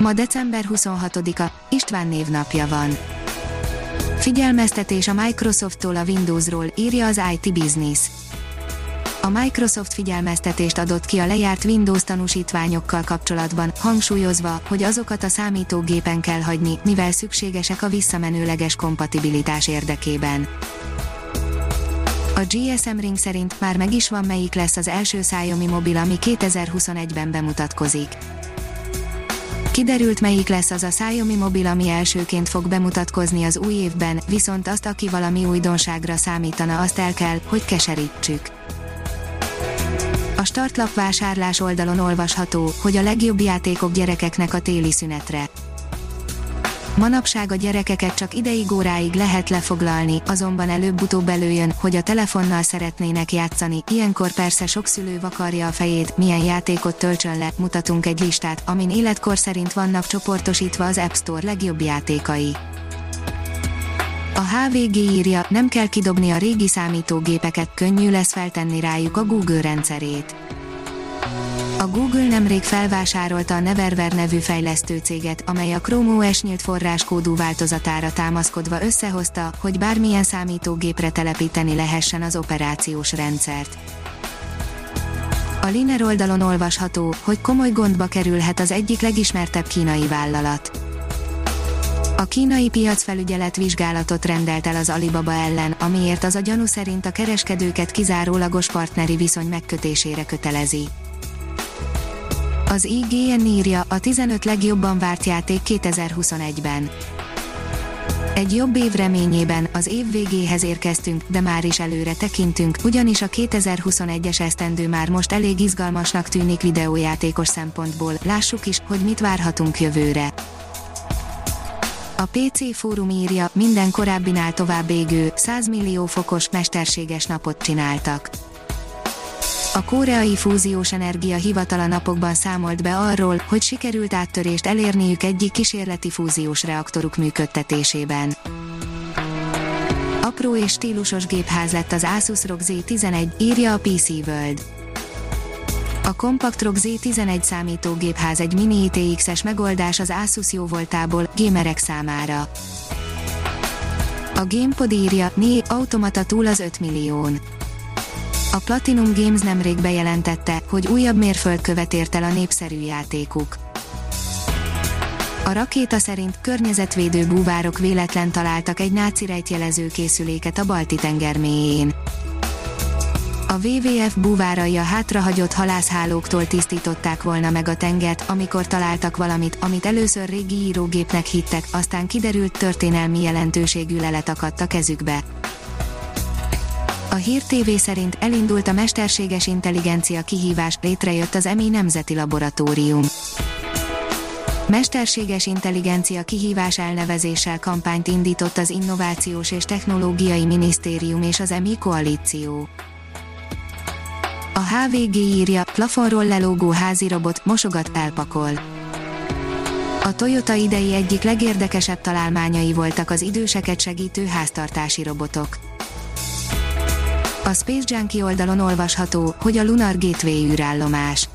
Ma december 26-a, István névnapja van. Figyelmeztetés a Microsofttól a Windowsról, írja az IT Business. A Microsoft figyelmeztetést adott ki a lejárt Windows tanúsítványokkal kapcsolatban, hangsúlyozva, hogy azokat a számítógépen kell hagyni, mivel szükségesek a visszamenőleges kompatibilitás érdekében. A GSM Ring szerint már meg is van melyik lesz az első Xiaomi mobil, ami 2021-ben bemutatkozik. Kiderült melyik lesz az a Xiaomi mobil, ami elsőként fog bemutatkozni az új évben, viszont azt, aki valami újdonságra számítana, azt el kell, hogy keserítsük. A startlap vásárlás oldalon olvasható, hogy a legjobb játékok gyerekeknek a téli szünetre. Manapság a gyerekeket csak ideig óráig lehet lefoglalni, azonban előbb-utóbb előjön, hogy a telefonnal szeretnének játszani, ilyenkor persze sok szülő vakarja a fejét, milyen játékot töltsön le, mutatunk egy listát, amin életkor szerint vannak csoportosítva az App Store legjobb játékai. A HVG írja, nem kell kidobni a régi számítógépeket, könnyű lesz feltenni rájuk a Google rendszerét a Google nemrég felvásárolta a Neverware nevű fejlesztő céget, amely a Chrome OS nyílt forráskódú változatára támaszkodva összehozta, hogy bármilyen számítógépre telepíteni lehessen az operációs rendszert. A Liner oldalon olvasható, hogy komoly gondba kerülhet az egyik legismertebb kínai vállalat. A kínai piacfelügyelet vizsgálatot rendelt el az Alibaba ellen, amiért az a gyanú szerint a kereskedőket kizárólagos partneri viszony megkötésére kötelezi. Az IGN írja a 15 legjobban várt játék 2021-ben. Egy jobb év reményében az év végéhez érkeztünk, de már is előre tekintünk, ugyanis a 2021-es esztendő már most elég izgalmasnak tűnik videójátékos szempontból, lássuk is, hogy mit várhatunk jövőre. A PC fórum írja, minden korábbinál tovább égő, 100 millió fokos, mesterséges napot csináltak a koreai fúziós energia hivatala napokban számolt be arról, hogy sikerült áttörést elérniük egyik kísérleti fúziós reaktoruk működtetésében. Apró és stílusos gépház lett az Asus ROG Z11, írja a PC World. A Compact ROG Z11 számítógépház egy mini ITX-es megoldás az Asus jóvoltából, gamerek számára. A GamePod írja, Né, automata túl az 5 millión. A Platinum Games nemrég bejelentette, hogy újabb mérföldkövet ért el a népszerű játékuk. A rakéta szerint környezetvédő búvárok véletlen találtak egy náci rejtjelező készüléket a Balti-tenger mélyén. A WWF búvárai a hátrahagyott halászhálóktól tisztították volna meg a tengert, amikor találtak valamit, amit először régi írógépnek hittek, aztán kiderült történelmi jelentőségű lelet akadt a kezükbe. A Hír TV szerint elindult a mesterséges intelligencia kihívás, létrejött az EMI Nemzeti Laboratórium. Mesterséges intelligencia kihívás elnevezéssel kampányt indított az Innovációs és Technológiai Minisztérium és az EMI koalíció. A HVG írja, plafonról lelógó házi robot, mosogat, elpakol. A Toyota idei egyik legérdekesebb találmányai voltak az időseket segítő háztartási robotok. A Space Junkie oldalon olvasható, hogy a Lunar Gateway űrállomás.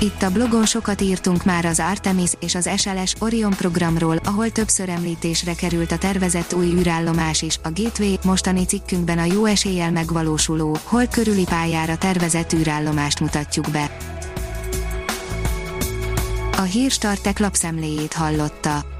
Itt a blogon sokat írtunk már az Artemis és az SLS Orion programról, ahol többször említésre került a tervezett új űrállomás is. A Gateway mostani cikkünkben a jó eséllyel megvalósuló, hol körüli pályára tervezett űrállomást mutatjuk be. A hírstartek lapszemléjét hallotta.